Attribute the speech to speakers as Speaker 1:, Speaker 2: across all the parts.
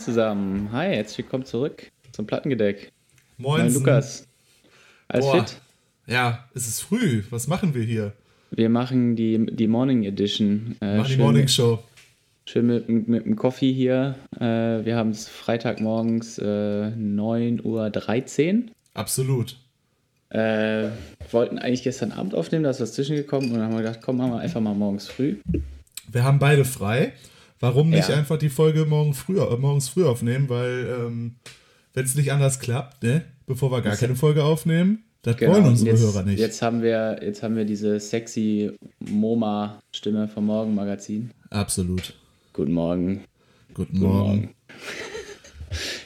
Speaker 1: Moin zusammen. Hi, herzlich willkommen zurück zum Plattengedeck.
Speaker 2: Moin,
Speaker 1: Moin Lukas.
Speaker 2: Alles Boah. fit? Ja, es ist früh. Was machen wir hier?
Speaker 1: Wir machen die, die Morning Edition.
Speaker 2: Äh, machen die Morning Show.
Speaker 1: Schön mit, mit, mit dem Coffee hier. Äh, wir haben es Freitagmorgens äh, 9.13 Uhr.
Speaker 2: Absolut.
Speaker 1: Äh, wollten eigentlich gestern Abend aufnehmen, da ist was zwischengekommen und dann haben wir gedacht, komm, machen wir einfach mal morgens früh.
Speaker 2: Wir haben beide frei. Warum nicht ja. einfach die Folge morgen früh, äh, morgens früh aufnehmen? Weil, ähm, wenn es nicht anders klappt, ne, bevor wir gar keine Folge aufnehmen, das genau. wollen unsere
Speaker 1: jetzt,
Speaker 2: Hörer nicht.
Speaker 1: Jetzt haben wir, jetzt haben wir diese sexy MoMA-Stimme vom Morgenmagazin.
Speaker 2: Absolut.
Speaker 1: Guten Morgen.
Speaker 2: Guten, Guten Morgen.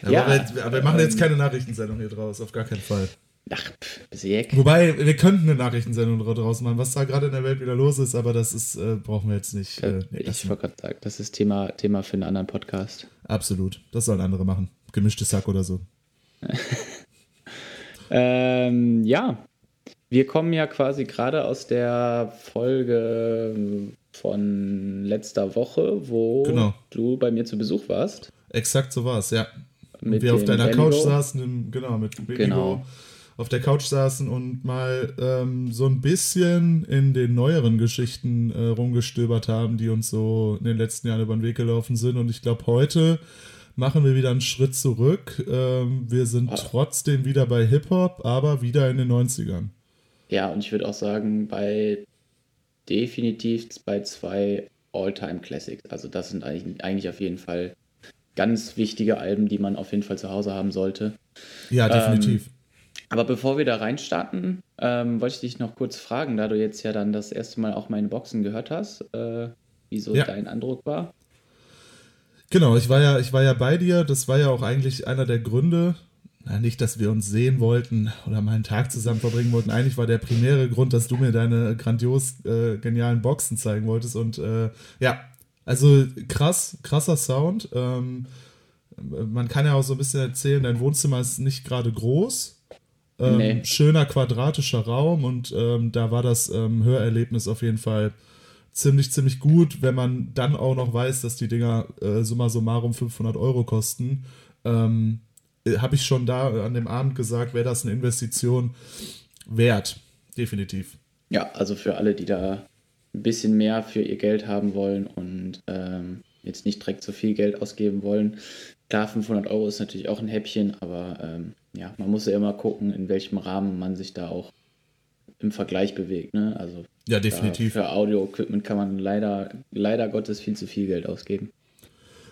Speaker 2: Ja, aber, wir, aber wir machen jetzt keine Nachrichtensendung hier draus, auf gar keinen Fall.
Speaker 1: Ach, Jeck.
Speaker 2: Wobei, wir könnten eine Nachrichtensendung draus machen, was da gerade in der Welt wieder los ist, aber das ist, äh, brauchen wir jetzt nicht. Äh,
Speaker 1: ich wollte gerade sagen, das ist Thema, Thema für einen anderen Podcast.
Speaker 2: Absolut. Das sollen andere machen. Gemischtes Sack oder so.
Speaker 1: ähm, ja. Wir kommen ja quasi gerade aus der Folge von letzter Woche, wo genau. du bei mir zu Besuch warst.
Speaker 2: Exakt so war es, ja. Mit wir auf deiner Couch saßen, genau, mit Benigo. Genau auf der Couch saßen und mal ähm, so ein bisschen in den neueren Geschichten äh, rumgestöbert haben, die uns so in den letzten Jahren über den Weg gelaufen sind. Und ich glaube, heute machen wir wieder einen Schritt zurück. Ähm, wir sind ah. trotzdem wieder bei Hip-Hop, aber wieder in den 90ern.
Speaker 1: Ja, und ich würde auch sagen, bei definitiv bei zwei All-Time-Classics. Also das sind eigentlich, eigentlich auf jeden Fall ganz wichtige Alben, die man auf jeden Fall zu Hause haben sollte.
Speaker 2: Ja, definitiv.
Speaker 1: Ähm, aber bevor wir da reinstarten, ähm, wollte ich dich noch kurz fragen, da du jetzt ja dann das erste Mal auch meine Boxen gehört hast, äh, wie so ja. dein Eindruck war.
Speaker 2: Genau, ich war ja, ich war ja bei dir. Das war ja auch eigentlich einer der Gründe. Na, nicht, dass wir uns sehen wollten oder mal einen Tag zusammen verbringen wollten. Eigentlich war der primäre Grund, dass du mir deine grandios äh, genialen Boxen zeigen wolltest. Und äh, ja, also krass, krasser Sound. Ähm, man kann ja auch so ein bisschen erzählen, dein Wohnzimmer ist nicht gerade groß, ähm, nee. Schöner quadratischer Raum und ähm, da war das ähm, Hörerlebnis auf jeden Fall ziemlich, ziemlich gut, wenn man dann auch noch weiß, dass die Dinger äh, summa summarum 500 Euro kosten. Ähm, äh, Habe ich schon da an dem Abend gesagt, wäre das eine Investition wert. Definitiv.
Speaker 1: Ja, also für alle, die da ein bisschen mehr für ihr Geld haben wollen und ähm, jetzt nicht direkt so viel Geld ausgeben wollen. Klar, 500 Euro ist natürlich auch ein Häppchen, aber ähm, ja, man muss ja immer gucken, in welchem Rahmen man sich da auch im Vergleich bewegt. Ne? Also
Speaker 2: ja, definitiv.
Speaker 1: Für Audio-Equipment kann man leider, leider Gottes viel zu viel Geld ausgeben.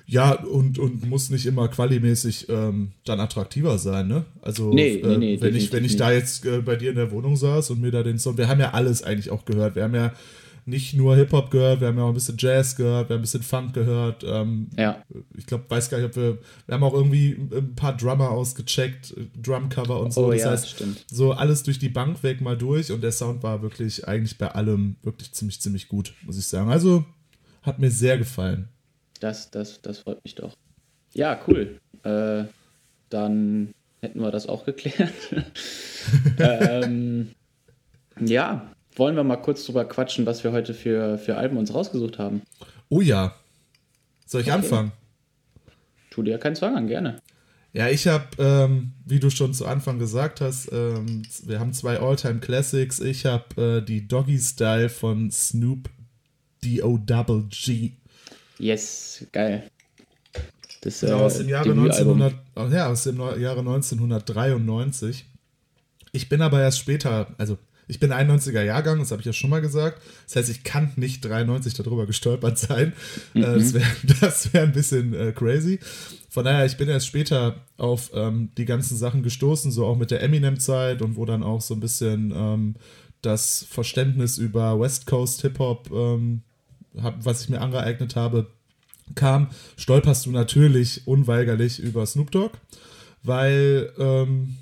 Speaker 2: Ja, und, und muss nicht immer qualimäßig ähm, dann attraktiver sein, ne? Also,
Speaker 1: nee, äh, nee, nee,
Speaker 2: wenn, ich, wenn ich da jetzt äh, bei dir in der Wohnung saß und mir da den Song, wir haben ja alles eigentlich auch gehört. Wir haben ja nicht nur Hip-Hop gehört, wir haben ja auch ein bisschen Jazz gehört, wir haben ein bisschen Funk gehört. Ähm,
Speaker 1: ja.
Speaker 2: Ich glaube, weiß gar nicht, ob wir, wir haben auch irgendwie ein paar Drummer ausgecheckt, Drumcover und so.
Speaker 1: Oh,
Speaker 2: das
Speaker 1: ja,
Speaker 2: heißt,
Speaker 1: stimmt.
Speaker 2: so alles durch die Bank weg mal durch und der Sound war wirklich eigentlich bei allem wirklich ziemlich, ziemlich gut, muss ich sagen. Also hat mir sehr gefallen.
Speaker 1: Das, das, das freut mich doch. Ja, cool. Äh, dann hätten wir das auch geklärt. ähm, ja, wollen wir mal kurz drüber quatschen, was wir heute für, für Alben uns rausgesucht haben?
Speaker 2: Oh ja. Soll ich okay. anfangen?
Speaker 1: Tu dir keinen Zwang an, gerne.
Speaker 2: Ja, ich habe, ähm, wie du schon zu Anfang gesagt hast, ähm, wir haben zwei Alltime classics Ich habe äh, die Doggy Style von Snoop D-O-Double-G.
Speaker 1: Yes, geil.
Speaker 2: Das, äh, aus, dem Jahre 1900, ja, aus dem Jahre 1993. Ich bin aber erst später, also ich bin 91er Jahrgang, das habe ich ja schon mal gesagt. Das heißt, ich kann nicht 93 darüber gestolpert sein. Äh, mhm. das wäre wär ein bisschen äh, crazy. Von daher, ich bin erst später auf ähm, die ganzen Sachen gestoßen, so auch mit der Eminem-Zeit und wo dann auch so ein bisschen ähm, das Verständnis über West Coast Hip-Hop, ähm, was ich mir angeeignet habe, kam, stolperst du natürlich unweigerlich über Snoop Dogg, weil, ähm,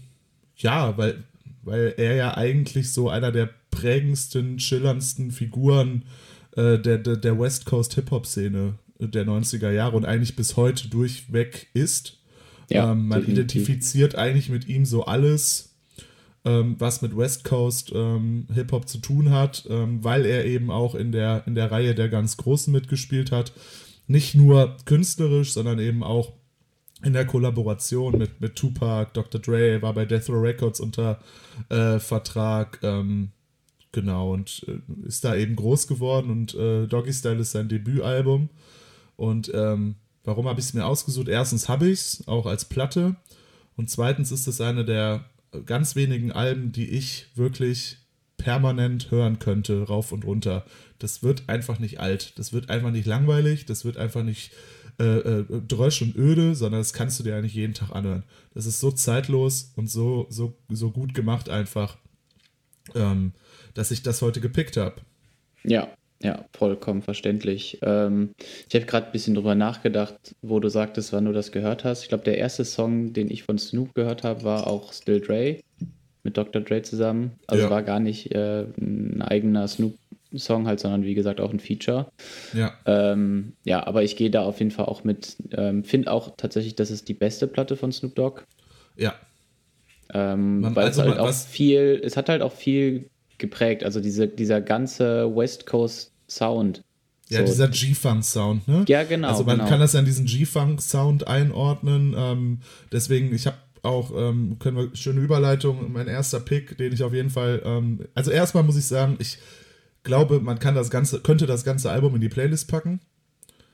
Speaker 2: ja, weil weil er ja eigentlich so einer der prägendsten, schillerndsten Figuren äh, der, der, der West Coast Hip-Hop-Szene der 90er Jahre und eigentlich bis heute durchweg ist. Ja, ähm, man definitiv. identifiziert eigentlich mit ihm so alles, ähm, was mit West Coast ähm, Hip-Hop zu tun hat, ähm, weil er eben auch in der, in der Reihe der ganz Großen mitgespielt hat. Nicht nur künstlerisch, sondern eben auch in der Kollaboration mit, mit Tupac, Dr. Dre, war bei Death Row Records unter äh, Vertrag. Ähm, genau, und äh, ist da eben groß geworden und äh, Doggy Style ist sein Debütalbum. Und ähm, warum habe ich es mir ausgesucht? Erstens habe ich es, auch als Platte. Und zweitens ist es eine der ganz wenigen Alben, die ich wirklich permanent hören könnte, rauf und runter. Das wird einfach nicht alt, das wird einfach nicht langweilig, das wird einfach nicht äh, äh, drösch und öde, sondern das kannst du dir eigentlich jeden Tag anhören. Das ist so zeitlos und so, so, so gut gemacht einfach, ähm, dass ich das heute gepickt habe.
Speaker 1: Ja, ja, vollkommen verständlich. Ähm, ich habe gerade ein bisschen drüber nachgedacht, wo du sagtest, wann du das gehört hast. Ich glaube, der erste Song, den ich von Snoop gehört habe, war auch Still Dre mit Dr. Dre zusammen. Also ja. war gar nicht äh, ein eigener Snoop-Song halt, sondern wie gesagt auch ein Feature.
Speaker 2: Ja.
Speaker 1: Ähm, ja, aber ich gehe da auf jeden Fall auch mit. Ähm, Finde auch tatsächlich, das ist die beste Platte von Snoop Dogg.
Speaker 2: Ja.
Speaker 1: Ähm, weil also, es halt auch viel, es hat halt auch viel geprägt. Also diese, dieser ganze West Coast Sound.
Speaker 2: Ja, so. dieser G-Funk-Sound, ne?
Speaker 1: Ja, genau.
Speaker 2: Also man
Speaker 1: genau.
Speaker 2: kann das ja in diesen G-Funk-Sound einordnen. Ähm, deswegen, ich habe auch, ähm, können wir, schöne Überleitung, mein erster Pick, den ich auf jeden Fall, ähm, also erstmal muss ich sagen, ich glaube, man kann das ganze, könnte das ganze Album in die Playlist packen.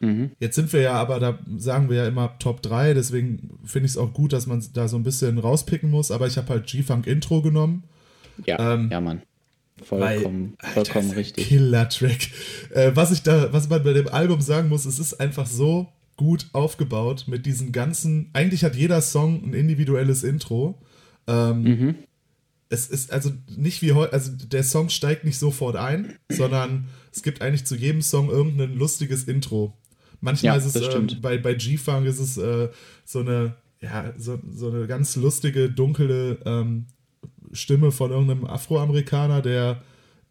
Speaker 2: Mhm. Jetzt sind wir ja aber, da sagen wir ja immer Top 3, deswegen finde ich es auch gut, dass man da so ein bisschen rauspicken muss, aber ich habe halt G-Funk Intro genommen.
Speaker 1: Ja, ähm, ja, Mann. Vollkommen, Weil, vollkommen richtig.
Speaker 2: Killer-Track. Äh, was ich da, was man bei dem Album sagen muss, es ist einfach so gut aufgebaut mit diesen ganzen. Eigentlich hat jeder Song ein individuelles Intro. Ähm, mhm. Es ist also nicht wie heute, also der Song steigt nicht sofort ein, sondern es gibt eigentlich zu jedem Song irgendein lustiges Intro. Manchmal ja, ist es ähm, bei, bei G-Funk ist es äh, so eine, ja, so, so eine ganz lustige, dunkle ähm, Stimme von irgendeinem Afroamerikaner, der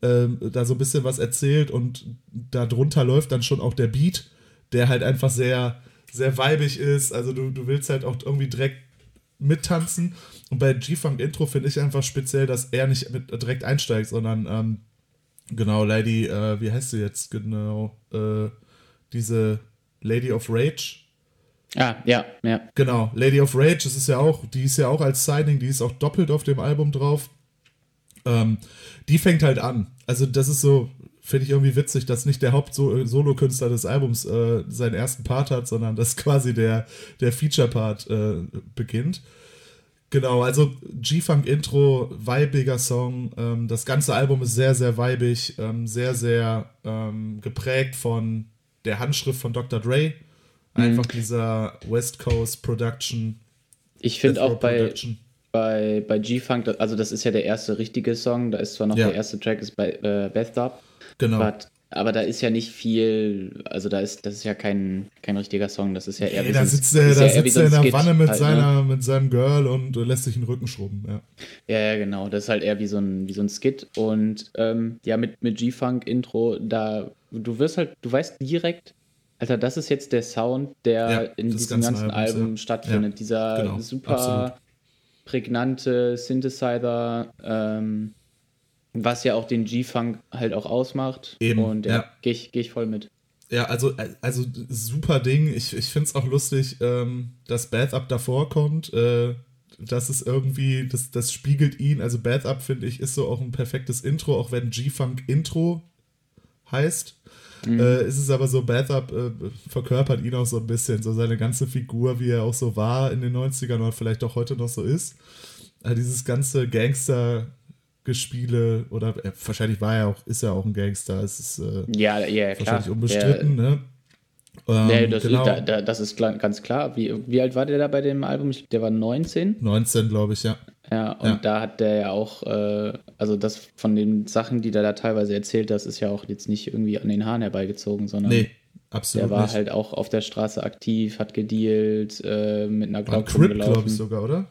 Speaker 2: äh, da so ein bisschen was erzählt und darunter läuft dann schon auch der Beat, der halt einfach sehr, sehr weibig ist. Also du, du willst halt auch irgendwie direkt mittanzen. Und bei G-Funk Intro finde ich einfach speziell, dass er nicht mit, direkt einsteigt, sondern ähm, genau, Lady, äh, wie heißt sie jetzt genau? Äh, diese Lady of Rage
Speaker 1: Ah, ja, ja.
Speaker 2: Genau, Lady of Rage, das ist ja auch, die ist ja auch als Signing, die ist auch doppelt auf dem Album drauf. Ähm, die fängt halt an. Also, das ist so, finde ich irgendwie witzig, dass nicht der Haupt-Solo-Künstler des Albums äh, seinen ersten Part hat, sondern dass quasi der, der Feature-Part äh, beginnt. Genau, also G-Funk Intro, weibiger Song. Ähm, das ganze Album ist sehr, sehr weibig, ähm, sehr, sehr ähm, geprägt von der Handschrift von Dr. Dre. Einfach mhm. dieser West Coast Production.
Speaker 1: Ich finde auch bei, bei, bei G-Funk, also das ist ja der erste richtige Song, da ist zwar noch ja. der erste Track ist bei äh, Bathtub.
Speaker 2: Genau.
Speaker 1: But, aber da ist ja nicht viel, also da ist, das ist ja kein, kein richtiger Song, das ist ja eher
Speaker 2: wie Da sitzt er, da sitzt er in der Wanne mit, halt, seiner, ne? mit seinem Girl und lässt sich den Rücken schrubben, ja.
Speaker 1: Ja, ja, genau, das ist halt eher wie so ein, wie so ein Skit und ähm, ja, mit, mit G-Funk-Intro, da, du wirst halt, du weißt direkt, Alter, das ist jetzt der Sound, der ja, in diesem ganzen Album, Album ja. stattfindet. Dieser genau, super absolut. Prägnante Synthesizer, ähm, was ja auch den G-Funk halt auch ausmacht.
Speaker 2: Eben,
Speaker 1: Und ja, gehe ich, geh ich voll mit.
Speaker 2: Ja, also, also super Ding. Ich, ich finde es auch lustig, ähm, dass Bath Up davor kommt. Äh, das ist irgendwie, das, das spiegelt ihn. Also Bath Up, finde ich, ist so auch ein perfektes Intro, auch wenn G-Funk Intro heißt. Mhm. Äh, ist es aber so, Bath Up äh, verkörpert ihn auch so ein bisschen, so seine ganze Figur, wie er auch so war in den 90ern und vielleicht auch heute noch so ist. Also dieses ganze Gangster- Gespiele oder äh, wahrscheinlich war er auch, ist er auch ein Gangster. Es ist äh,
Speaker 1: ja, ja,
Speaker 2: wahrscheinlich klar. unbestritten,
Speaker 1: der,
Speaker 2: ne?
Speaker 1: Ähm, nee, das, genau. ist, da, das ist ganz klar. Wie, wie alt war der da bei dem Album? Der war 19?
Speaker 2: 19, glaube ich, ja.
Speaker 1: Ja, und ja. da hat der ja auch, äh, also das von den Sachen, die der da teilweise erzählt, das ist ja auch jetzt nicht irgendwie an den Haaren herbeigezogen, sondern
Speaker 2: nee, absolut
Speaker 1: der war
Speaker 2: nicht.
Speaker 1: halt auch auf der Straße aktiv, hat gedealt, äh, mit einer Glock glaube ich
Speaker 2: sogar, oder?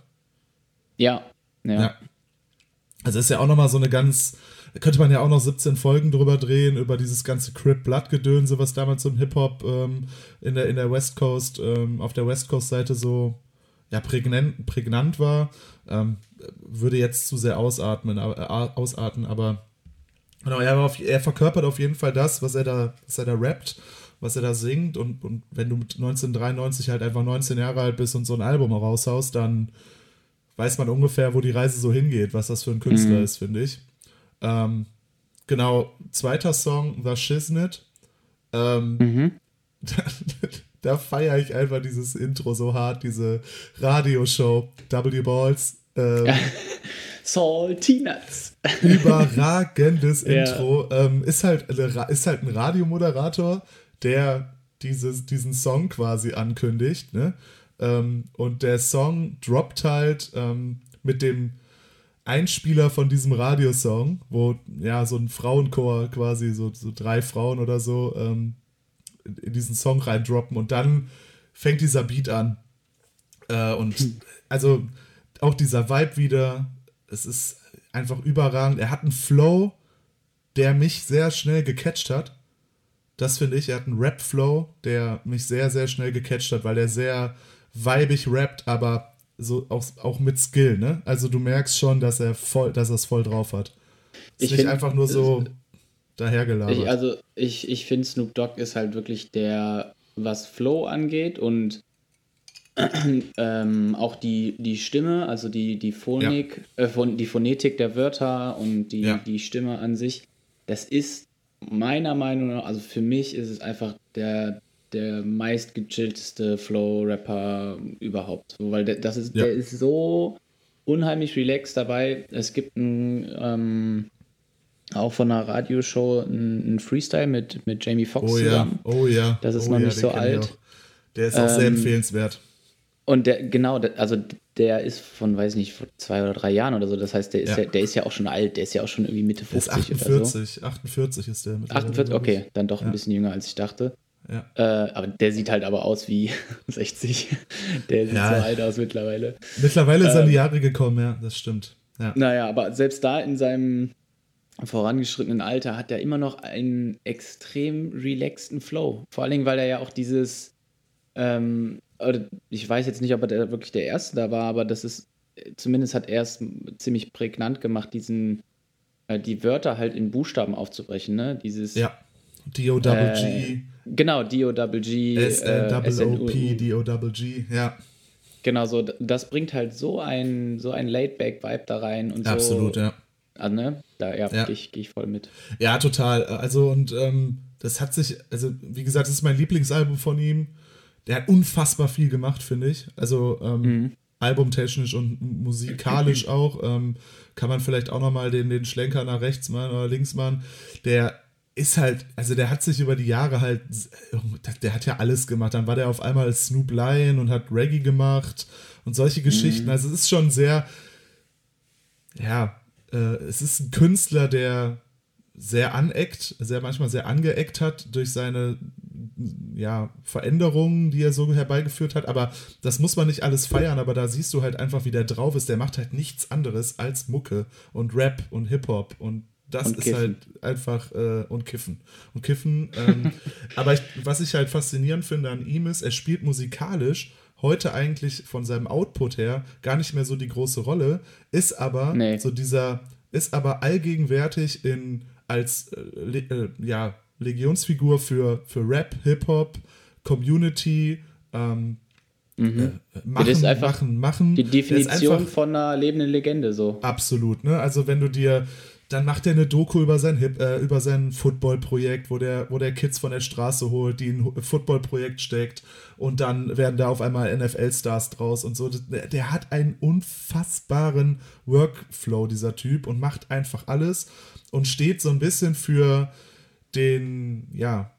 Speaker 1: Ja, ja. ja.
Speaker 2: Also ist ja auch nochmal so eine ganz, da könnte man ja auch noch 17 Folgen drüber drehen, über dieses ganze Crip-Blood-Gedönse, was damals im Hip-Hop ähm, in, der, in der West Coast, ähm, auf der West Coast-Seite so ja, prägnant, prägnant war. Ähm, würde jetzt zu sehr ausatmen, äh, ausarten, aber genau, er, auf, er, verkörpert auf jeden Fall das, was er da, was er da rappt. was er da singt. Und, und wenn du mit 1993 halt einfach 19 Jahre alt bist und so ein Album raushaust, dann weiß man ungefähr, wo die Reise so hingeht, was das für ein Künstler mhm. ist, finde ich. Ähm, genau, zweiter Song, The Shiznit. Ähm, mhm. da, feiere ich einfach dieses Intro so hart, diese Radioshow, W Balls. Ähm,
Speaker 1: Salty Nuts.
Speaker 2: Überragendes Intro. Ähm, ist, halt, ist halt ein Radiomoderator, der dieses, diesen Song quasi ankündigt. Ne? Ähm, und der Song droppt halt ähm, mit dem Einspieler von diesem Radiosong, wo ja so ein Frauenchor quasi, so, so drei Frauen oder so, ähm, in diesen Song reindroppen und dann fängt dieser Beat an. Äh, und hm. also auch dieser Vibe wieder, es ist einfach überragend. Er hat einen Flow, der mich sehr schnell gecatcht hat. Das finde ich. Er hat einen Rap-Flow, der mich sehr, sehr schnell gecatcht hat, weil er sehr weibig rappt, aber so auch, auch mit Skill, ne? Also du merkst schon, dass er voll, dass er es voll drauf hat. Ist ich nicht find, einfach nur so dahergelabert.
Speaker 1: Ich, also ich, ich finde Snoop Dogg ist halt wirklich der, was Flow angeht und ähm, auch die, die Stimme, also die, die Phonik, ja. äh, die Phonetik der Wörter und die, ja. die Stimme an sich, das ist meiner Meinung nach, also für mich ist es einfach der, der meist gechillteste Flow-Rapper überhaupt. Weil der, das ist, ja. der ist so unheimlich relaxed dabei. Es gibt ein, ähm, auch von einer Radioshow ein, Freestyle mit, mit Jamie Foxx
Speaker 2: oh,
Speaker 1: zusammen.
Speaker 2: Ja. Oh ja.
Speaker 1: Das ist
Speaker 2: oh,
Speaker 1: noch nicht so alt.
Speaker 2: Der ist auch ähm, sehr empfehlenswert.
Speaker 1: Und der, genau, also der ist von, weiß nicht, vor zwei oder drei Jahren oder so. Das heißt, der ist ja, ja der ist ja auch schon alt, der ist ja auch schon irgendwie Mitte 50 der ist
Speaker 2: 48,
Speaker 1: oder
Speaker 2: so. 48 ist der.
Speaker 1: 48, okay, dann doch ein bisschen jünger, als ich dachte. Ja. Äh, aber der sieht halt aber aus wie 60. Der sieht ja. so alt aus mittlerweile.
Speaker 2: Mittlerweile ist er in die ähm, Jahre gekommen, ja, das stimmt. Ja.
Speaker 1: Naja, aber selbst da in seinem vorangeschrittenen Alter hat er immer noch einen extrem relaxten Flow. Vor allen Dingen, weil er ja auch dieses, ähm, ich weiß jetzt nicht, ob er wirklich der Erste da war, aber das ist, zumindest hat er es ziemlich prägnant gemacht, diesen, äh, die Wörter halt in Buchstaben aufzubrechen, ne? Dieses.
Speaker 2: Ja. D-O-Double-G.
Speaker 1: Äh, genau, D-O-Double-G.
Speaker 2: S-N-O-P, D-O-Double-G, ja.
Speaker 1: Genau, so, das bringt halt so ein, so ein Laid-Back-Vibe da rein und
Speaker 2: Absolut,
Speaker 1: so.
Speaker 2: ja.
Speaker 1: Also, ne? Da ja, ja. gehe ich, geh ich voll mit.
Speaker 2: Ja, total. Also, und ähm, das hat sich, also, wie gesagt, das ist mein Lieblingsalbum von ihm. Der hat unfassbar viel gemacht, finde ich. Also, ähm, mhm. albumtechnisch und musikalisch auch. Ähm, kann man vielleicht auch nochmal den, den Schlenker nach rechts machen oder links machen. Der ist halt, also der hat sich über die Jahre halt, der hat ja alles gemacht. Dann war der auf einmal Snoop Lion und hat Reggae gemacht und solche Geschichten. Mhm. Also es ist schon sehr, ja, äh, es ist ein Künstler, der sehr aneckt, sehr manchmal sehr angeeckt hat durch seine ja, Veränderungen, die er so herbeigeführt hat. Aber das muss man nicht alles feiern, aber da siehst du halt einfach, wie der drauf ist. Der macht halt nichts anderes als Mucke und Rap und Hip-Hop und das und ist kiffen. halt einfach äh, und kiffen. Und kiffen. Ähm, aber ich, was ich halt faszinierend finde an ihm ist, er spielt musikalisch heute eigentlich von seinem Output her gar nicht mehr so die große Rolle, ist aber nee. so dieser, ist aber allgegenwärtig in als äh, äh, ja, Legionsfigur für, für Rap, Hip-Hop, Community, ähm,
Speaker 1: Mhm. Äh, machen, das ist einfach machen, machen. Die Definition einfach, von einer lebenden Legende so.
Speaker 2: Absolut, ne? Also wenn du dir dann macht er eine Doku über sein Hip, äh, über sein Football-Projekt, wo der, wo der Kids von der Straße holt, die ein Football-Projekt steckt und dann werden da auf einmal NFL-Stars draus und so. Der, hat einen unfassbaren Workflow, dieser Typ, und macht einfach alles und steht so ein bisschen für den, ja,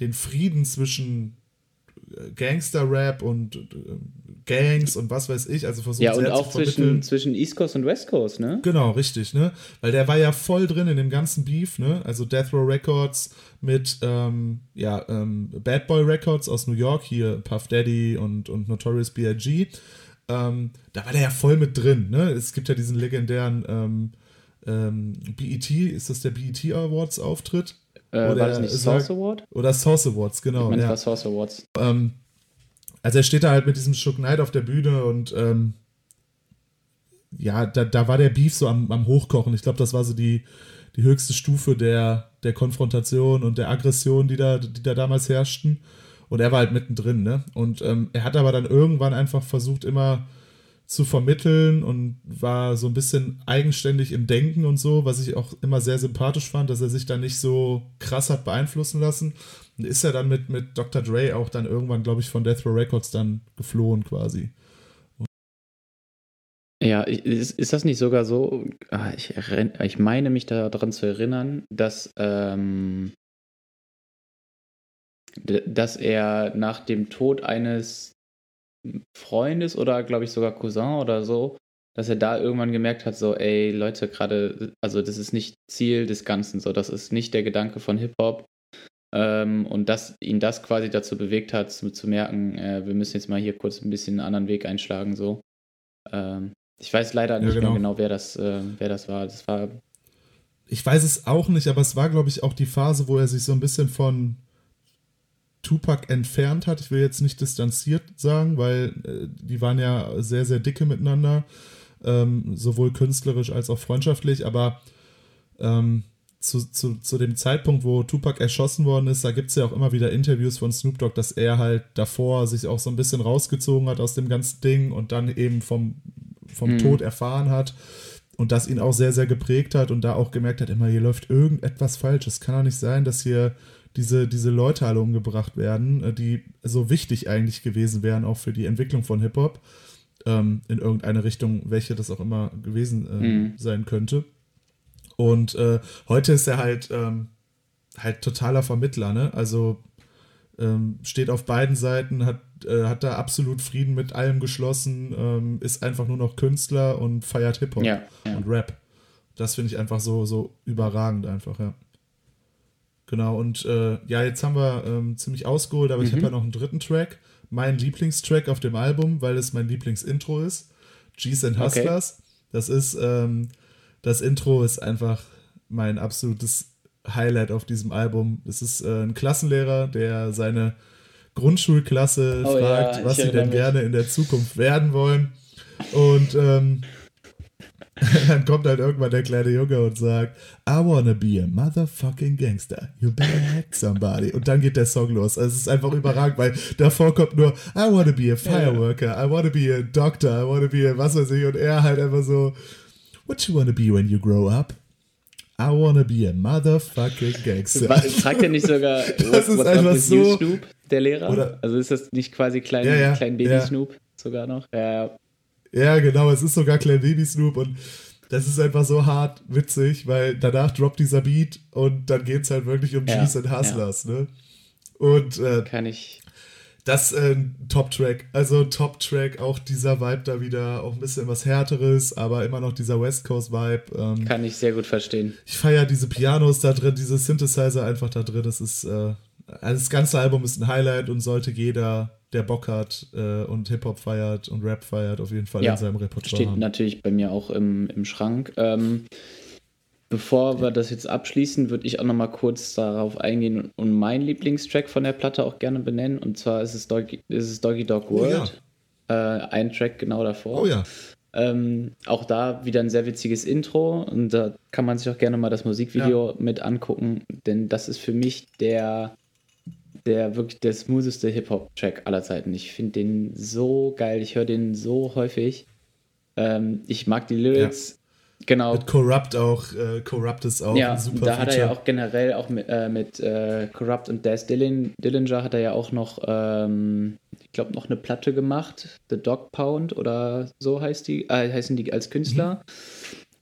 Speaker 2: den Frieden zwischen Gangster-Rap und äh, Gangs und was weiß ich, also versucht
Speaker 1: Ja, und auch zwischen, zwischen East Coast und West Coast, ne?
Speaker 2: Genau, richtig, ne? Weil der war ja voll drin in dem ganzen Beef, ne? Also Death Row Records mit, ähm, ja, ähm, Bad Boy Records aus New York, hier Puff Daddy und, und Notorious B.I.G. Ähm, da war der ja voll mit drin, ne? Es gibt ja diesen legendären ähm, ähm, BET, ist das der BET Awards Auftritt?
Speaker 1: Äh, oder war das nicht Source Award?
Speaker 2: Oder Source Awards, genau.
Speaker 1: Ich meine, ja. Source Awards.
Speaker 2: Ähm, also er steht da halt mit diesem Shook Knight auf der Bühne und ähm, ja, da, da war der Beef so am, am Hochkochen. Ich glaube, das war so die, die höchste Stufe der, der Konfrontation und der Aggression, die da, die da damals herrschten. Und er war halt mittendrin, ne? Und ähm, er hat aber dann irgendwann einfach versucht, immer zu vermitteln und war so ein bisschen eigenständig im Denken und so, was ich auch immer sehr sympathisch fand, dass er sich da nicht so krass hat beeinflussen lassen. Und ist er dann mit, mit Dr. Dre auch dann irgendwann, glaube ich, von Death Row Records dann geflohen quasi.
Speaker 1: Ja, ist, ist das nicht sogar so? Ah, ich, ich meine mich daran zu erinnern, dass, ähm, dass er nach dem Tod eines Freundes oder glaube ich sogar Cousin oder so, dass er da irgendwann gemerkt hat, so, ey, Leute, gerade, also das ist nicht Ziel des Ganzen, so, das ist nicht der Gedanke von Hip-Hop. Ähm, und dass ihn das quasi dazu bewegt hat, zu, zu merken, äh, wir müssen jetzt mal hier kurz ein bisschen einen anderen Weg einschlagen, so. Ähm, ich weiß leider nicht ja, genau. mehr genau, wer das, äh, wer das war. Das war.
Speaker 2: Ich weiß es auch nicht, aber es war, glaube ich, auch die Phase, wo er sich so ein bisschen von Tupac entfernt hat. Ich will jetzt nicht distanziert sagen, weil äh, die waren ja sehr, sehr dicke miteinander, ähm, sowohl künstlerisch als auch freundschaftlich, aber ähm, zu, zu, zu dem Zeitpunkt, wo Tupac erschossen worden ist, da gibt es ja auch immer wieder Interviews von Snoop Dogg, dass er halt davor sich auch so ein bisschen rausgezogen hat aus dem ganzen Ding und dann eben vom, vom mhm. Tod erfahren hat und das ihn auch sehr, sehr geprägt hat und da auch gemerkt hat, immer hier läuft irgendetwas falsch. Es kann doch nicht sein, dass hier diese, diese Leute alle umgebracht werden, äh, die so wichtig eigentlich gewesen wären, auch für die Entwicklung von Hip-Hop, ähm, in irgendeine Richtung, welche das auch immer gewesen äh, mhm. sein könnte. Und äh, heute ist er halt, ähm, halt totaler Vermittler, ne? Also ähm, steht auf beiden Seiten, hat, äh, hat da absolut Frieden mit allem geschlossen, ähm, ist einfach nur noch Künstler und feiert Hip-Hop ja, ja. und Rap. Das finde ich einfach so, so überragend einfach, ja. Genau, und äh, ja, jetzt haben wir ähm, ziemlich ausgeholt, aber mhm. ich habe ja noch einen dritten Track. Mein Lieblingstrack auf dem Album, weil es mein Lieblingsintro ist. G's and Hustlers. Okay. Das ist, ähm, das Intro ist einfach mein absolutes Highlight auf diesem Album. Es ist äh, ein Klassenlehrer, der seine Grundschulklasse oh, fragt, ja, was sie denn mich. gerne in der Zukunft werden wollen. Und ähm, dann kommt halt irgendwann der kleine Junge und sagt, I wanna be a motherfucking gangster. You better hack somebody. Und dann geht der Song los. Also es ist einfach überragend, weil davor kommt nur, I wanna be a fireworker, I wanna be a doctor, I wanna be a was weiß ich. Und er halt einfach so, what you wanna be when you grow up? I wanna be a motherfucking gangster.
Speaker 1: Fragt er nicht sogar,
Speaker 2: das ist einfach so,
Speaker 1: Snoop, der Lehrer? Oder, also ist das nicht quasi klein, ja, ja, klein Baby ja. Snoop sogar noch? Ja, ja.
Speaker 2: Genau, es ist sogar Klein Baby Snoop und das ist einfach so hart witzig, weil danach droppt dieser Beat und dann geht es halt wirklich um ja, G's and Hustlers, ja. ne? Und äh,
Speaker 1: kann ich.
Speaker 2: Das äh, Top-Track, also Top-Track, auch dieser Vibe da wieder, auch ein bisschen was Härteres, aber immer noch dieser West Coast-Vibe. Ähm,
Speaker 1: kann ich sehr gut verstehen.
Speaker 2: Ich feiere diese Pianos da drin, diese Synthesizer einfach da drin. Das ist, äh, also das ganze Album ist ein Highlight und sollte jeder der Bock hat äh, und Hip-Hop feiert und Rap feiert, auf jeden Fall ja, in seinem Repertoire.
Speaker 1: Steht haben. natürlich bei mir auch im, im Schrank. Ähm, bevor wir das jetzt abschließen, würde ich auch noch mal kurz darauf eingehen und meinen Lieblingstrack von der Platte auch gerne benennen. Und zwar ist es Doggy, ist es Doggy Dog World. Oh, ja. äh, ein Track genau davor.
Speaker 2: Oh ja.
Speaker 1: Ähm, auch da wieder ein sehr witziges Intro und da kann man sich auch gerne mal das Musikvideo ja. mit angucken, denn das ist für mich der der wirklich der smootheste Hip-Hop-Track aller Zeiten. Ich finde den so geil, ich höre den so häufig. Ähm, ich mag die Lyrics. Ja. Genau.
Speaker 2: Mit Corrupt auch, äh, Corrupt ist auch
Speaker 1: ja, ein super da hat er ja auch generell auch mit, äh, mit äh, Corrupt und Daz Dillinger hat er ja auch noch, ähm, ich glaube, noch eine Platte gemacht. The Dog Pound oder so heißt die, äh, heißen die als Künstler. Mhm.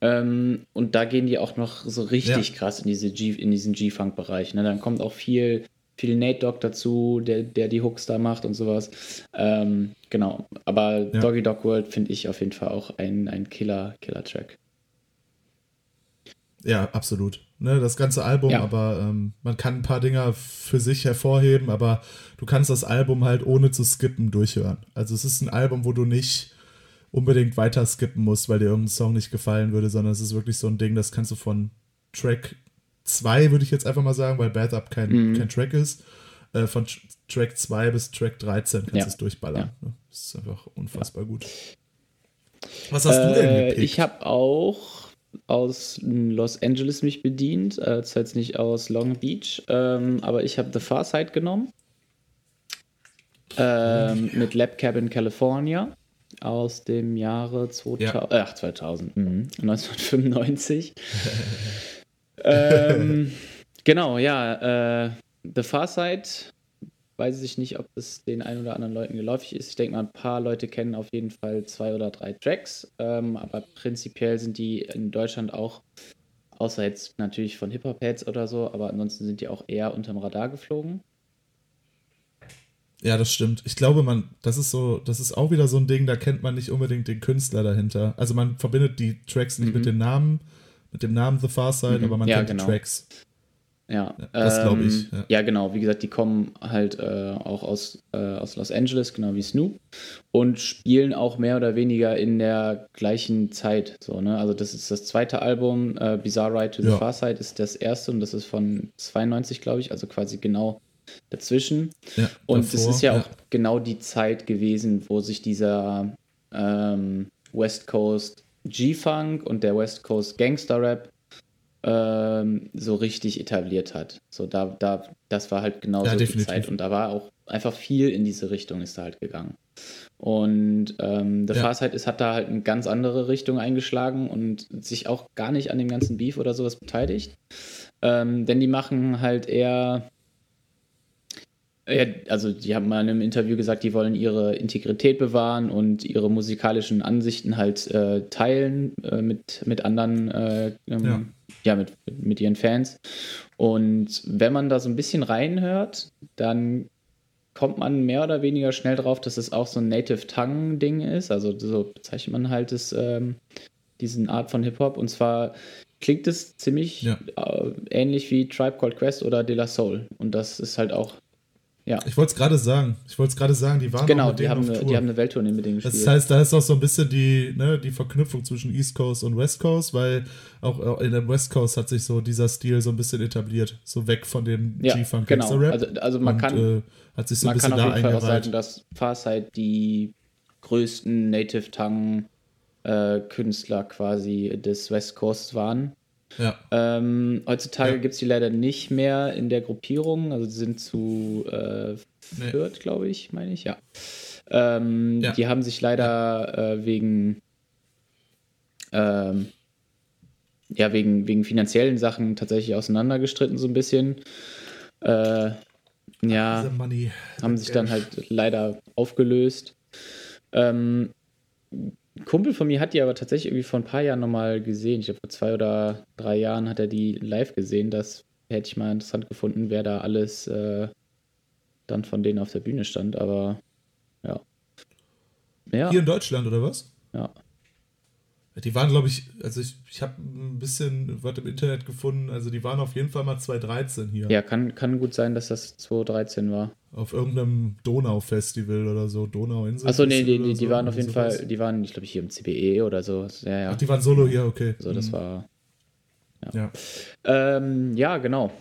Speaker 1: Ähm, und da gehen die auch noch so richtig ja. krass in, diese G, in diesen G-Funk-Bereich. Ne? Dann kommt auch viel viel Nate Dogg dazu, der, der die Hooks da macht und sowas. Ähm, genau. Aber ja. Doggy Dog World finde ich auf jeden Fall auch ein, ein Killer, Killer-Track.
Speaker 2: Ja, absolut. Ne, das ganze Album, ja. aber ähm, man kann ein paar Dinger für sich hervorheben, aber du kannst das Album halt ohne zu skippen durchhören. Also es ist ein Album, wo du nicht unbedingt weiter skippen musst, weil dir irgendein Song nicht gefallen würde, sondern es ist wirklich so ein Ding, das kannst du von Track 2, würde ich jetzt einfach mal sagen, weil Bad Up kein, mhm. kein Track ist. Äh, von Track 2 bis Track 13 kannst du ja. es durchballern. Ja. Ne? Das ist einfach unfassbar ja. gut.
Speaker 1: Was hast äh, du denn gepickt? Ich habe auch aus Los Angeles mich bedient, äh, zwar jetzt nicht aus Long Beach, ähm, aber ich habe The Far Side genommen. Ähm. Mit Lab Cabin California aus dem Jahre 2000, ja. äh, ach, 2000, mh, 1995. ähm, genau, ja. Äh, The Far Side weiß ich nicht, ob es den ein oder anderen Leuten geläufig ist. Ich denke mal, ein paar Leute kennen auf jeden Fall zwei oder drei Tracks, ähm, aber prinzipiell sind die in Deutschland auch, außer jetzt natürlich von Hip-Hop-Heads oder so, aber ansonsten sind die auch eher unterm Radar geflogen.
Speaker 2: Ja, das stimmt. Ich glaube, man, das ist so, das ist auch wieder so ein Ding, da kennt man nicht unbedingt den Künstler dahinter. Also man verbindet die Tracks nicht mhm. mit dem Namen, mit dem Namen The Far Side, mhm. aber man ja, kennt genau. die Tracks.
Speaker 1: Ja, das ähm, glaube ich. Ja. ja. genau. Wie gesagt, die kommen halt äh, auch aus, äh, aus Los Angeles, genau wie Snoop, und spielen auch mehr oder weniger in der gleichen Zeit. So, ne? Also, das ist das zweite Album. Äh, Bizarre Ride to the ja. Far Side ist das erste und das ist von 92, glaube ich, also quasi genau dazwischen. Ja, und es ist ja, auch genau die Zeit gewesen, wo sich dieser ähm, West Coast G-Funk und der West Coast Gangster Rap ähm, so richtig etabliert hat. So, da, da, das war halt genau ja, so die Zeit. Und da war auch einfach viel in diese Richtung ist da halt gegangen. Und ähm, The ja. Farsight ist, hat da halt eine ganz andere Richtung eingeschlagen und sich auch gar nicht an dem ganzen Beef oder sowas beteiligt. Ähm, denn die machen halt eher ja, also die haben mal in einem Interview gesagt, die wollen ihre Integrität bewahren und ihre musikalischen Ansichten halt äh, teilen äh, mit, mit anderen, äh, ähm, ja, ja mit, mit ihren Fans. Und wenn man da so ein bisschen reinhört, dann kommt man mehr oder weniger schnell drauf, dass es auch so ein Native Tongue-Ding ist. Also so bezeichnet man halt das, ähm, diesen Art von Hip-Hop. Und zwar klingt es ziemlich ja. Äh, ähnlich wie Tribe Called Quest oder De La Soul. Und das ist halt auch
Speaker 2: ja. Ich wollte es gerade sagen. Ich wollte es gerade sagen, die waren
Speaker 1: genau, die haben, eine, die haben eine Welttournee mit denen
Speaker 2: gespielt. Das heißt, da ist auch so ein bisschen die, ne, die Verknüpfung zwischen East Coast und West Coast, weil auch in der West Coast hat sich so dieser Stil so ein bisschen etabliert, so weg von dem
Speaker 1: ja, G-Funk genau. Rap. Also, also man und, kann, äh, hat sich so ein bisschen kann auf jeden Fall auch sagen, dass Farsight die größten Native Tongue äh, Künstler quasi des West Coasts waren. Ja. Ähm, heutzutage ja. gibt es die leider nicht mehr in der Gruppierung. Also die sind zu äh, viert, nee. glaube ich, meine ich, ja. Ähm, ja. Die haben sich leider äh, wegen ähm, ja, wegen, wegen finanziellen Sachen tatsächlich auseinandergestritten, so ein bisschen. Äh, ja, haben sich dann halt leider aufgelöst. Ähm, ein Kumpel von mir hat die aber tatsächlich irgendwie vor ein paar Jahren nochmal gesehen. Ich glaube, vor zwei oder drei Jahren hat er die live gesehen. Das hätte ich mal interessant gefunden, wer da alles äh, dann von denen auf der Bühne stand. Aber ja.
Speaker 2: ja. Hier in Deutschland oder was?
Speaker 1: Ja.
Speaker 2: Die waren, glaube ich, also ich, ich habe ein bisschen was im Internet gefunden, also die waren auf jeden Fall mal 2013 hier.
Speaker 1: Ja, kann, kann gut sein, dass das 2013 war.
Speaker 2: Auf irgendeinem Donau-Festival oder so, Donauinsel.
Speaker 1: Achso, nee, die, die, die waren auf jeden sowas. Fall, die waren, ich glaube, hier im CBE oder so. Ja, ja.
Speaker 2: Ach, die waren solo hier, okay.
Speaker 1: So, das mhm. war. Ja. Ja. Ähm, ja, genau.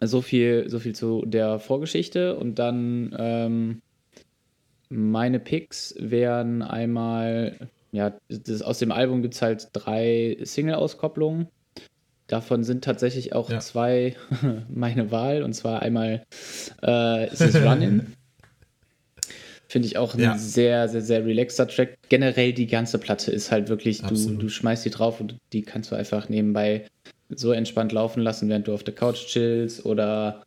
Speaker 1: So viel, so viel zu der Vorgeschichte und dann ähm, meine Picks wären einmal ja, das, aus dem Album gibt es halt drei Single-Auskopplungen. Davon sind tatsächlich auch ja. zwei meine Wahl. Und zwar einmal äh, ist es Running. Finde ich auch ein ja. sehr, sehr, sehr relaxter Track. Generell die ganze Platte ist halt wirklich, du, du schmeißt die drauf und die kannst du einfach nebenbei so entspannt laufen lassen, während du auf der Couch chillst oder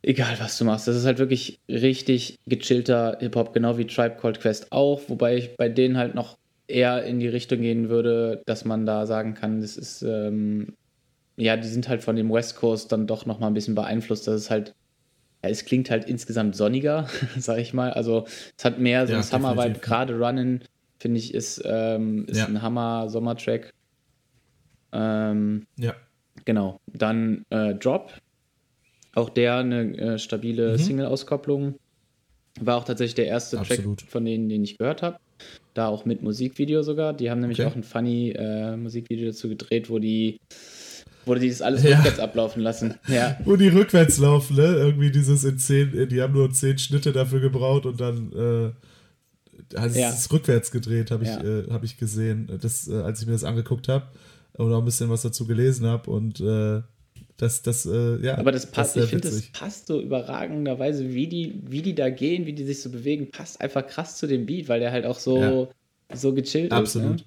Speaker 1: egal was du machst. Das ist halt wirklich richtig gechillter Hip-Hop, genau wie Tribe Called Quest auch, wobei ich bei denen halt noch eher in die Richtung gehen würde, dass man da sagen kann, das ist, ähm, ja, die sind halt von dem West Coast dann doch nochmal ein bisschen beeinflusst. Das ist halt, ja, es klingt halt insgesamt sonniger, sag ich mal. Also es hat mehr so ja, ein Summer-Vibe. Gerade Running, finde ich, ist, ähm, ist ja. ein Hammer-Sommertrack. Ähm, ja. Genau. Dann äh, Drop. Auch der eine äh, stabile mhm. Single-Auskopplung. War auch tatsächlich der erste Absolut. Track von denen, den ich gehört habe. Da auch mit Musikvideo sogar. Die haben nämlich okay. auch ein funny äh, Musikvideo dazu gedreht, wo die wo die das alles ja. rückwärts ablaufen lassen. Ja.
Speaker 2: Wo die rückwärts laufen, ne? Irgendwie dieses in zehn, die haben nur zehn Schnitte dafür gebraucht und dann äh, also ja. es ist rückwärts gedreht, habe ich, ja. äh, hab ich gesehen, das, äh, als ich mir das angeguckt habe und auch ein bisschen was dazu gelesen habe und äh, das, das, äh, ja.
Speaker 1: Aber das passt, das ich finde, das passt so überragenderweise, wie die, wie die da gehen, wie die sich so bewegen, passt einfach krass zu dem Beat, weil der halt auch so, ja. so gechillt
Speaker 2: Absolut.
Speaker 1: ist.
Speaker 2: Ne?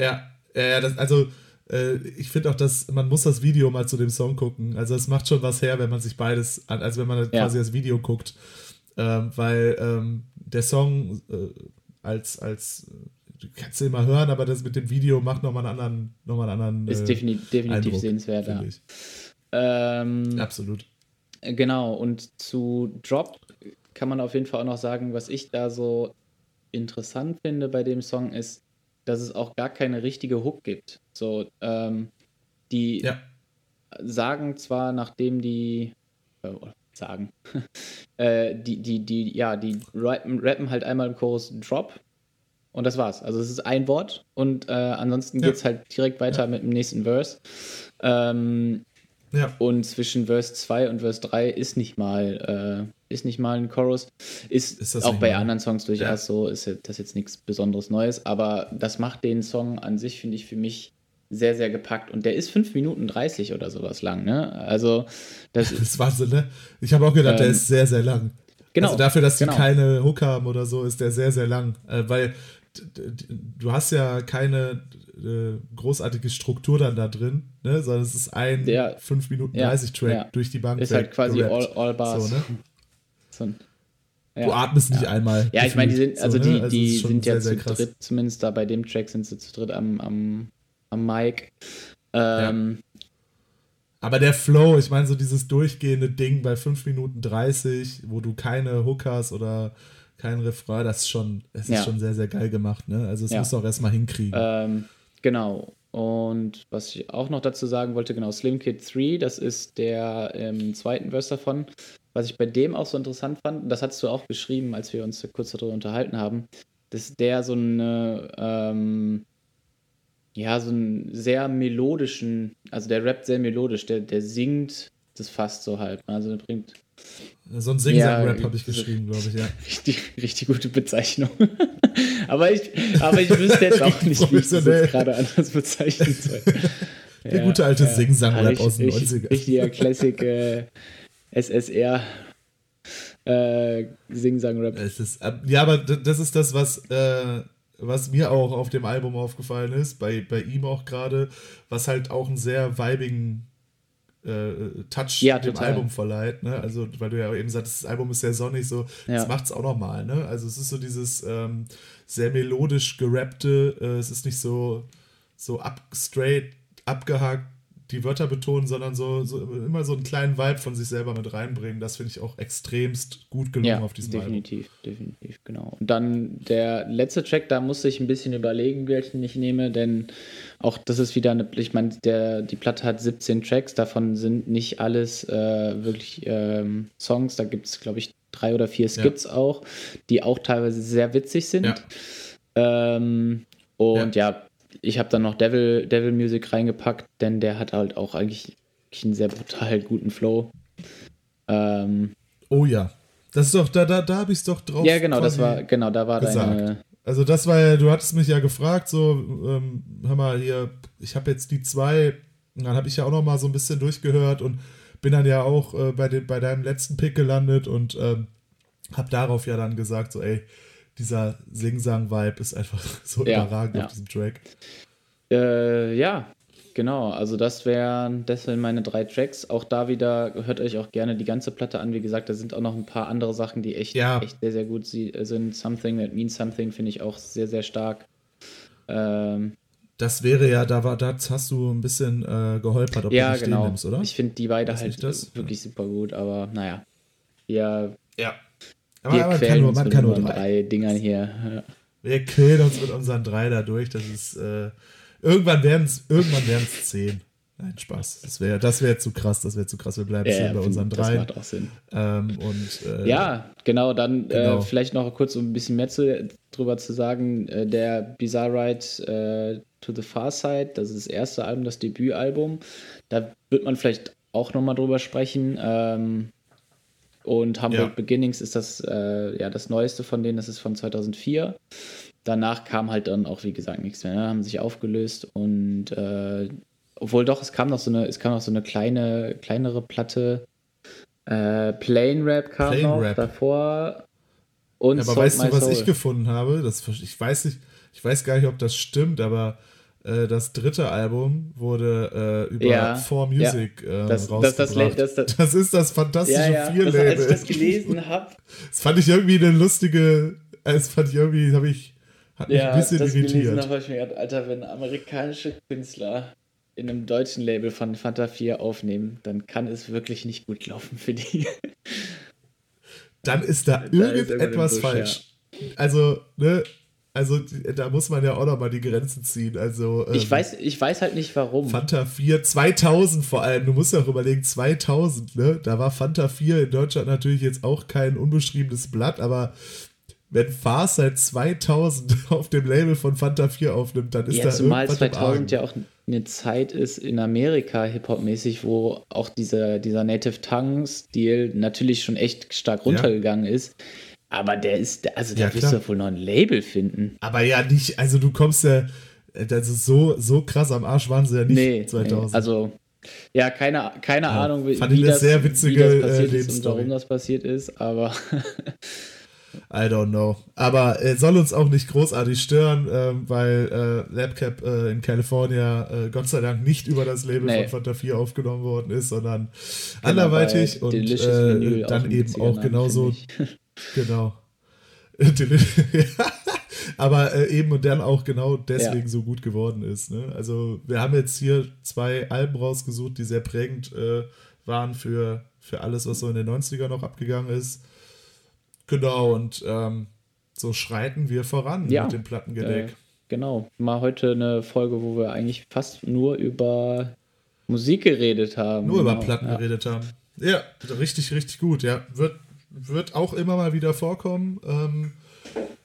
Speaker 2: Ja, ja, das, also äh, ich finde auch, dass man muss das Video mal zu dem Song gucken. Also es macht schon was her, wenn man sich beides, also wenn man ja. quasi das Video guckt, ähm, weil ähm, der Song äh, als als kannst du immer hören, aber das mit dem Video macht nochmal einen anderen, noch mal einen anderen.
Speaker 1: Ist defini definitiv Eindruck, sehenswert, ja.
Speaker 2: Ähm, Absolut.
Speaker 1: Genau, und zu Drop kann man auf jeden Fall auch noch sagen, was ich da so interessant finde bei dem Song ist, dass es auch gar keine richtige Hook gibt. So, ähm, die ja. sagen zwar, nachdem die äh, sagen, äh, die, die, die, ja, die rappen, rappen halt einmal im Chorus Drop und das war's. Also es ist ein Wort und äh, ansonsten ja. geht's halt direkt weiter ja. mit dem nächsten Verse. Ähm, ja. Und zwischen Verse 2 und Verse 3 ist nicht mal, äh, ist nicht mal ein Chorus. Ist, ist auch bei anderen Songs durchaus ja. so, ist das jetzt nichts Besonderes Neues, aber das macht den Song an sich, finde ich, für mich sehr, sehr gepackt. Und der ist 5 Minuten 30 oder sowas lang, ne? Also, das,
Speaker 2: das war so, ne? Ich habe auch gedacht, ähm, der ist sehr, sehr lang. Genau. Also dafür, dass die genau. keine Hook haben oder so, ist der sehr, sehr lang. Äh, weil du hast ja keine äh, großartige Struktur dann da drin, ne? sondern es ist ein der, 5 Minuten 30 Track ja. durch die Bank.
Speaker 1: Ist halt quasi all, all, Bars. So, ne?
Speaker 2: so ein, ja. Du atmest nicht einmal.
Speaker 1: Ja, ich meine, die sind, also so, die, ne? also die sind ja sehr, zu sehr dritt, zumindest da bei dem Track sind sie zu dritt am, am, am Mic. Ähm,
Speaker 2: aber der Flow, ich meine, so dieses durchgehende Ding bei 5 Minuten 30, wo du keine Hook hast oder kein Refrain, das ist schon, das ist schon sehr, sehr geil gemacht, ne? Also es ja. muss auch erstmal hinkriegen.
Speaker 1: Ähm, genau. Und was ich auch noch dazu sagen wollte, genau, Slim Kid 3, das ist der ähm, zweiten Verse davon. Was ich bei dem auch so interessant fand, das hast du auch geschrieben, als wir uns kurz darüber unterhalten haben, dass der so eine, ähm, ja, so einen sehr melodischen, also der rappt sehr melodisch, der, der singt das fast so halb. Ne? Also der bringt
Speaker 2: so ein Sing-Sang-Rap ja, habe ich geschrieben, glaube ich, ja.
Speaker 1: Richtig, richtig gute Bezeichnung. aber, ich, aber ich wüsste jetzt auch nicht, wie ich das gerade anders bezeichnen soll.
Speaker 2: Der ja, gute alte ja. Sing-Sang-Rap aus den
Speaker 1: 90ern. Richtiger Classic äh, SSR äh, Sing-Sang-Rap.
Speaker 2: Ja, aber das ist das, was, äh, was mir auch auf dem Album aufgefallen ist, bei, bei ihm auch gerade, was halt auch einen sehr weibigen äh, Touch ja, dem Album verleiht. Ne? Also, weil du ja eben sagst, das Album ist sehr sonnig, so, ja. das macht es auch nochmal. Ne? Also, es ist so dieses ähm, sehr melodisch gerappte, äh, es ist nicht so, so up, straight abgehakt die Wörter betonen, sondern so, so, immer so einen kleinen Vibe von sich selber mit reinbringen. Das finde ich auch extremst gut gelungen ja, auf diesem
Speaker 1: definitiv, Album. Definitiv, definitiv, genau. Und dann der letzte Track, da musste ich ein bisschen überlegen, welchen ich nehme, denn auch das ist wieder eine, ich meine, die Platte hat 17 Tracks, davon sind nicht alles äh, wirklich ähm, Songs, da gibt es, glaube ich, drei oder vier Skits ja. auch, die auch teilweise sehr witzig sind. Ja. Ähm, und ja, ja ich habe dann noch Devil, Devil Music reingepackt, denn der hat halt auch eigentlich einen sehr brutal guten Flow. Ähm,
Speaker 2: oh ja. Das ist doch, da, da, da habe ich es doch drauf.
Speaker 1: Ja, genau, das war, genau, da war gesagt. deine.
Speaker 2: Also das war ja, du hattest mich ja gefragt, so, ähm, hör mal hier, ich habe jetzt die zwei, und dann habe ich ja auch noch mal so ein bisschen durchgehört und bin dann ja auch äh, bei, dem, bei deinem letzten Pick gelandet und ähm, habe darauf ja dann gesagt, so, ey, dieser Sing-Sang-Vibe ist einfach so ja, überragend ja. auf diesem Track.
Speaker 1: Äh, ja, genau. Also das wären das wären meine drei Tracks. Auch da wieder hört euch auch gerne die ganze Platte an. Wie gesagt, da sind auch noch ein paar andere Sachen, die echt, ja. echt sehr, sehr gut sind. Something That Means Something finde ich auch sehr, sehr stark. Ähm,
Speaker 2: das wäre ja, da war, da hast du ein bisschen äh, geholpert,
Speaker 1: ob ja, du die genau. nimmst, oder? Ich finde die beide halt wirklich super gut, aber naja. Ja.
Speaker 2: Ja.
Speaker 1: Aber, wir aber man kann nur, man kann drei. drei Dingern hier. Ja.
Speaker 2: Wir quälen uns mit unseren drei da durch. Das ist äh, irgendwann werden es irgendwann werden's zehn. Nein, Spaß. Das wäre das wär zu krass, das wäre zu krass. Wir bleiben ja, schön bei unseren drei. Das
Speaker 1: macht auch Sinn.
Speaker 2: Ähm, und, äh,
Speaker 1: ja, genau, dann äh, genau. Äh, vielleicht noch kurz um ein bisschen mehr zu, drüber zu sagen. Äh, der Bizarre Ride äh, to the Far Side, das ist das erste Album, das Debütalbum. Da wird man vielleicht auch nochmal drüber sprechen. Ähm, Und Hamburg ja. Beginnings ist das, äh, ja, das neueste von denen, das ist von 2004. Danach kam halt dann auch, wie gesagt, nichts mehr, ne? haben sich aufgelöst und äh, obwohl doch, es kam noch so eine, es kam noch so eine kleine, kleinere Platte. Äh, Plain Rap kam Plain noch Rap. davor.
Speaker 2: Und ja, aber weißt du, was Soul. ich gefunden habe? Das, ich weiß nicht, ich weiß gar nicht, ob das stimmt, aber das dritte Album wurde äh, über ja, 4Music ja. äh, das, rausgebracht. Das, das, das, ist das fantastische ja, ja, Vier-Label.
Speaker 1: Als ich das gelesen habe.
Speaker 2: Das fand ich irgendwie eine lustige, das fand ich irgendwie, habe ich, hat mich ja, ein bisschen das irritiert. Gelesen habe
Speaker 1: ich mir gedacht, Alter, wenn amerikanische Künstler in einem deutschen Label von Fanta 4 aufnehmen, dann kann es wirklich nicht gut laufen für die.
Speaker 2: Dann ist da, da irgendetwas Busch, falsch. Also, ne, also da muss man ja auch noch mal die Grenzen ziehen. Also
Speaker 1: ähm, ich weiß, ich weiß halt nicht warum.
Speaker 2: Fanta 4 2000 vor allem. Du musst ja auch überlegen 2000. Ne, da war Fanta 4 in Deutschland natürlich jetzt auch kein unbeschriebenes Blatt, aber wenn Fars seit 2000 auf dem Label von Fanta 4 aufnimmt, dann ist ja, da zumal
Speaker 1: irgendwas 2000 ja auch eine Zeit ist in Amerika Hip-Hop-mäßig, wo auch dieser, dieser Native Tongue-Stil natürlich schon echt stark runtergegangen ja. ist. Aber der ist, also da ja, wirst du wohl noch ein Label finden.
Speaker 2: Aber ja, nicht, also du kommst ja, das ist so, so krass am Arsch waren sie ja nicht
Speaker 1: nee, 2000. Nee, also, ja, keine, keine ja, Ahnung,
Speaker 2: wie, wie, das, sehr witzige,
Speaker 1: wie das passiert äh, ist und warum das passiert ist, aber.
Speaker 2: I don't know. Aber äh, soll uns auch nicht großartig stören, äh, weil äh, LabCap äh, in Kalifornien äh, Gott sei Dank nicht über das Label nee. von Fanta 4 aufgenommen worden ist, sondern genau, anderweitig und äh, dann eben auch genauso Genau. Aber äh, eben und dann auch genau deswegen ja. so gut geworden ist. Ne? Also wir haben jetzt hier zwei Alben rausgesucht, die sehr prägend äh, waren für, für alles, was so in den 90ern noch abgegangen ist. Genau, und ähm, so schreiten wir voran ja. mit dem Plattengedeck. Äh,
Speaker 1: genau. Mal heute eine Folge, wo wir eigentlich fast nur über Musik geredet haben.
Speaker 2: Nur
Speaker 1: genau.
Speaker 2: über Platten ja. geredet haben. Ja, richtig, richtig gut. Ja, wird wird auch immer mal wieder vorkommen. Ähm,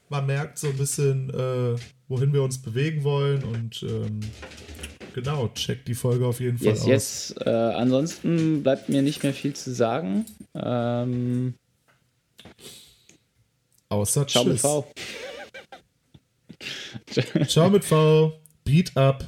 Speaker 2: man merkt so ein bisschen, äh, wohin wir uns bewegen wollen und ähm, genau, checkt die Folge auf jeden Fall
Speaker 1: yes, aus. Yes. Äh, ansonsten bleibt mir nicht mehr viel zu sagen. Ähm,
Speaker 2: Außer
Speaker 1: Ciao
Speaker 2: Tschüss.
Speaker 1: mit V.
Speaker 2: Ciao mit V. Beat up.